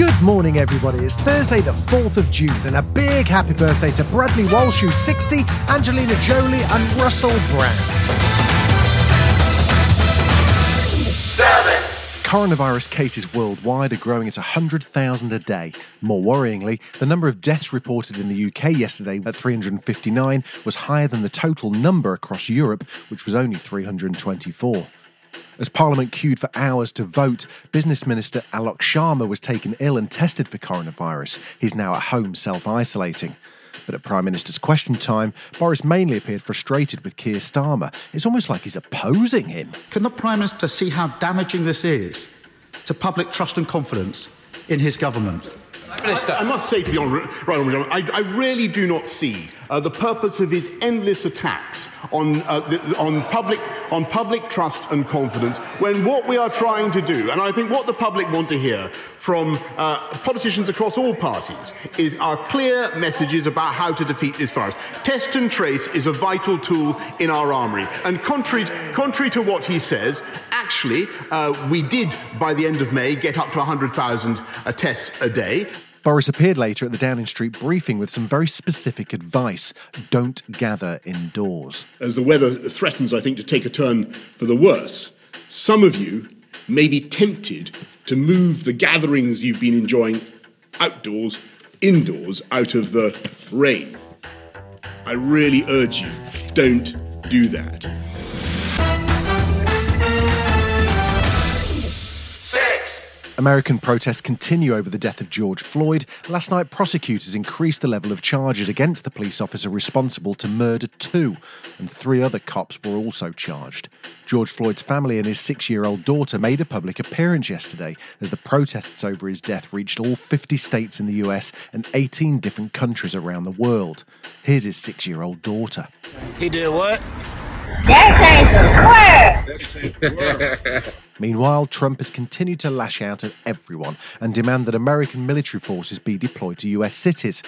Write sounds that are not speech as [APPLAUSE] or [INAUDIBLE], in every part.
Good morning, everybody. It's Thursday, the 4th of June, and a big happy birthday to Bradley Walsh, who's 60, Angelina Jolie, and Russell Brand. Seven. Coronavirus cases worldwide are growing at 100,000 a day. More worryingly, the number of deaths reported in the UK yesterday at 359 was higher than the total number across Europe, which was only 324. As Parliament queued for hours to vote, Business Minister Alok Sharma was taken ill and tested for coronavirus. He's now at home self isolating. But at Prime Minister's question time, Boris mainly appeared frustrated with Keir Starmer. It's almost like he's opposing him. Can the Prime Minister see how damaging this is to public trust and confidence in his government? Minister. I, I must say to the Honourable I, I really do not see uh, the purpose of his endless attacks on, uh, the, on, public, on public trust and confidence when what we are trying to do, and I think what the public want to hear from uh, politicians across all parties, is our clear messages about how to defeat this virus. Test and trace is a vital tool in our armoury. And contrary, contrary to what he says, actually, uh, we did, by the end of May, get up to 100,000 uh, tests a day. Boris appeared later at the Downing Street briefing with some very specific advice. Don't gather indoors. As the weather threatens, I think, to take a turn for the worse, some of you may be tempted to move the gatherings you've been enjoying outdoors, indoors, out of the rain. I really urge you, don't do that. American protests continue over the death of George Floyd. Last night, prosecutors increased the level of charges against the police officer responsible to murder two, and three other cops were also charged. George Floyd's family and his six year old daughter made a public appearance yesterday as the protests over his death reached all 50 states in the US and 18 different countries around the world. Here's his six year old daughter. He did what? That changed the word! Meanwhile, Trump has continued to lash out at everyone and demand that American military forces be deployed to US cities.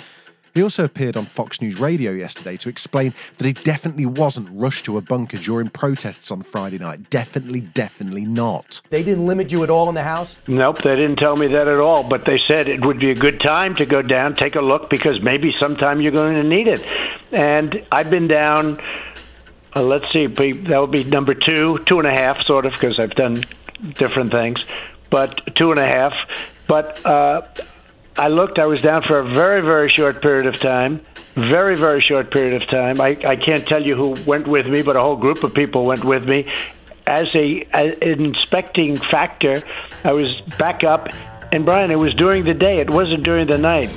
He also appeared on Fox News Radio yesterday to explain that he definitely wasn't rushed to a bunker during protests on Friday night. Definitely, definitely not. They didn't limit you at all in the House? Nope, they didn't tell me that at all. But they said it would be a good time to go down, take a look, because maybe sometime you're going to need it. And I've been down. Uh, let's see, that would be number two, two and a half, sort of, because I've done different things, but two and a half. But uh, I looked, I was down for a very, very short period of time. Very, very short period of time. I, I can't tell you who went with me, but a whole group of people went with me. As a inspecting factor, I was back up, and Brian, it was during the day. It wasn't during the night.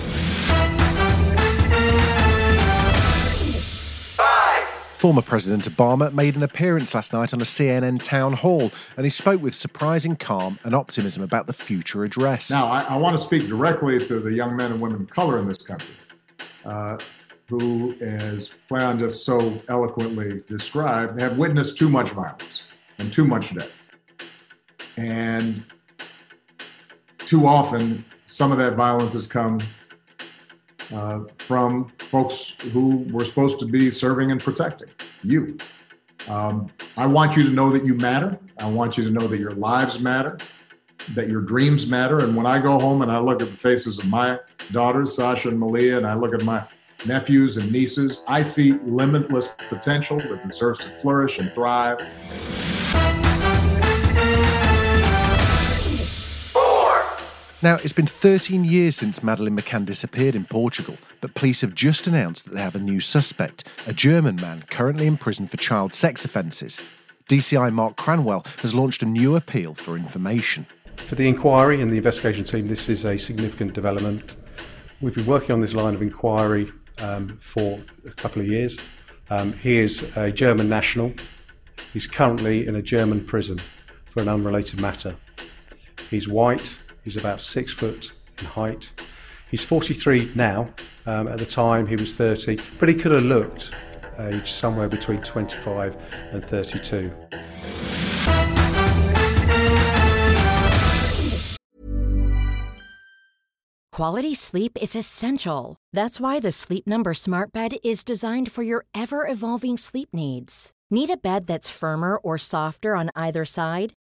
Former President Obama made an appearance last night on a CNN town hall and he spoke with surprising calm and optimism about the future address. Now, I, I want to speak directly to the young men and women of color in this country uh, who, as Cleon just so eloquently described, have witnessed too much violence and too much death. And too often, some of that violence has come uh, from folks who were supposed to be serving and protecting you. Um, I want you to know that you matter. I want you to know that your lives matter, that your dreams matter. And when I go home and I look at the faces of my daughters, Sasha and Malia, and I look at my nephews and nieces, I see limitless potential that deserves to flourish and thrive. Now, it's been 13 years since Madeleine McCann disappeared in Portugal, but police have just announced that they have a new suspect, a German man currently in prison for child sex offences. DCI Mark Cranwell has launched a new appeal for information. For the inquiry and the investigation team, this is a significant development. We've been working on this line of inquiry um, for a couple of years. Um, he is a German national. He's currently in a German prison for an unrelated matter. He's white, he's about six foot in height. He's 43 now. Um, at the time, he was 30, but he could have looked aged somewhere between 25 and 32. Quality sleep is essential. That's why the Sleep Number Smart Bed is designed for your ever evolving sleep needs. Need a bed that's firmer or softer on either side?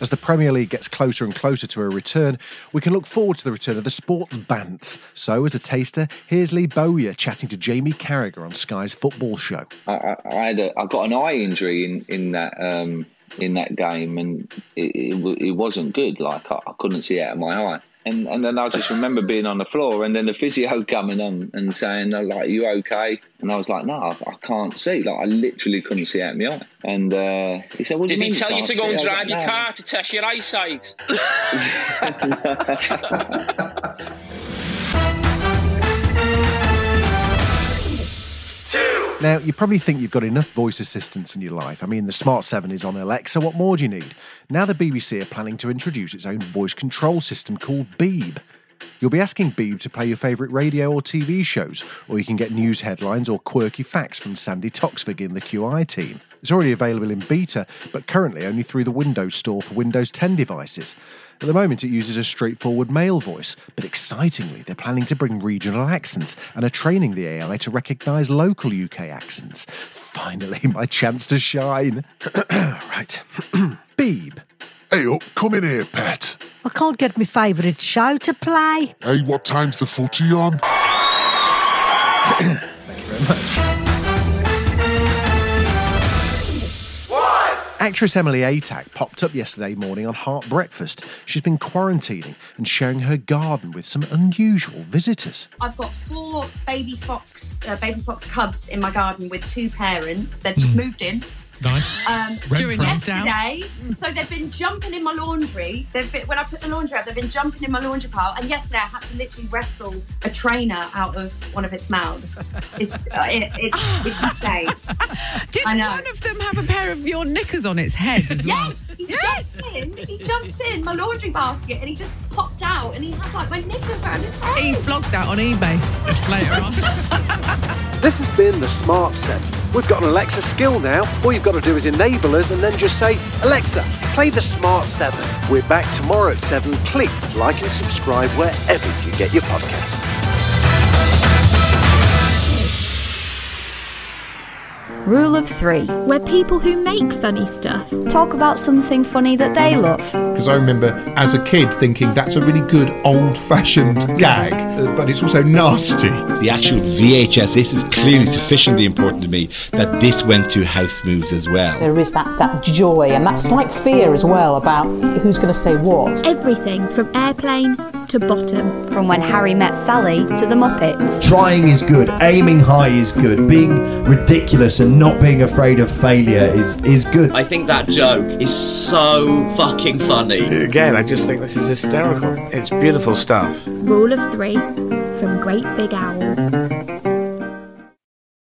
As the Premier League gets closer and closer to a return, we can look forward to the return of the sports bants. So, as a taster, here's Lee Bowyer chatting to Jamie Carragher on Sky's football show. I, I, had a, I got an eye injury in in that um, in that game, and it, it, it wasn't good. Like I, I couldn't see out of my eye. And and then I just remember being on the floor, and then the physio coming on and saying, oh, "Like, you okay?" And I was like, "No, I, I can't see. Like, I literally couldn't see out of my eye." And uh, he said, "What do Did you he mean tell you to go and drive like, your "No." car to test your eyesight? [LAUGHS] [LAUGHS] Now, you probably think you've got enough voice assistants in your life. I mean, the Smart 7 is on Alexa. What more do you need? Now, the BBC are planning to introduce its own voice control system called Beeb. You'll be asking Beeb to play your favourite radio or TV shows, or you can get news headlines or quirky facts from Sandi Toksvig in the QI team. It's already available in beta, but currently only through the Windows Store for Windows 10 devices. At the moment, it uses a straightforward male voice, but excitingly, they're planning to bring regional accents and are training the AI to recognise local UK accents. Finally, [LAUGHS] my chance to shine. [CLEARS THROAT] right. [CLEARS THROAT] Beeb. Hey up, come in here, pet. I can't get my favourite show to play. Hey, what time's the footy on? Thank you very much. What? Actress Emily Atack popped up yesterday morning on Heart Breakfast. She's been quarantining and sharing her garden with some unusual visitors. I've got four baby fox, uh, baby fox cubs in my garden with two parents. They've just moved in. Nice. Um, During yesterday, so they've been jumping in my laundry. They've been, when I put the laundry out, they've been jumping in my laundry pile. And yesterday, I had to literally wrestle a trainer out of one of its mouths. It's uh, it, it's it's insane. Did I know. one of them have a pair of your knickers on its head as well? Yes, he jumped in. He jumped in my laundry basket and he just popped out and he had like my knickers around his head. He flogged that on eBay later on. [LAUGHS] [LAUGHS] This has been the Smart 7. We've got an Alexa skill now. All you've got to do is enable us and then just say, Alexa, play the Smart 7. We're back tomorrow at 7. Please like and subscribe wherever you get your podcasts. Rule of three. We're people who make funny stuff. Talk about something funny that they love. Because I remember as a kid thinking that's a really good old fashioned gag, uh, but it's also nasty. The actual VHS, this is clearly sufficiently important to me that this went to House Moves as well. There is that, that joy and that slight fear as well about who's going to say what. Everything from airplane to bottom. From when Harry met Sally to the Muppets. Trying is good, aiming high is good, being ridiculous and not being afraid of failure is, is good. I think that joke is so fucking funny. Again, I just think this is hysterical. It's beautiful stuff. Rule of three from Great Big Owl.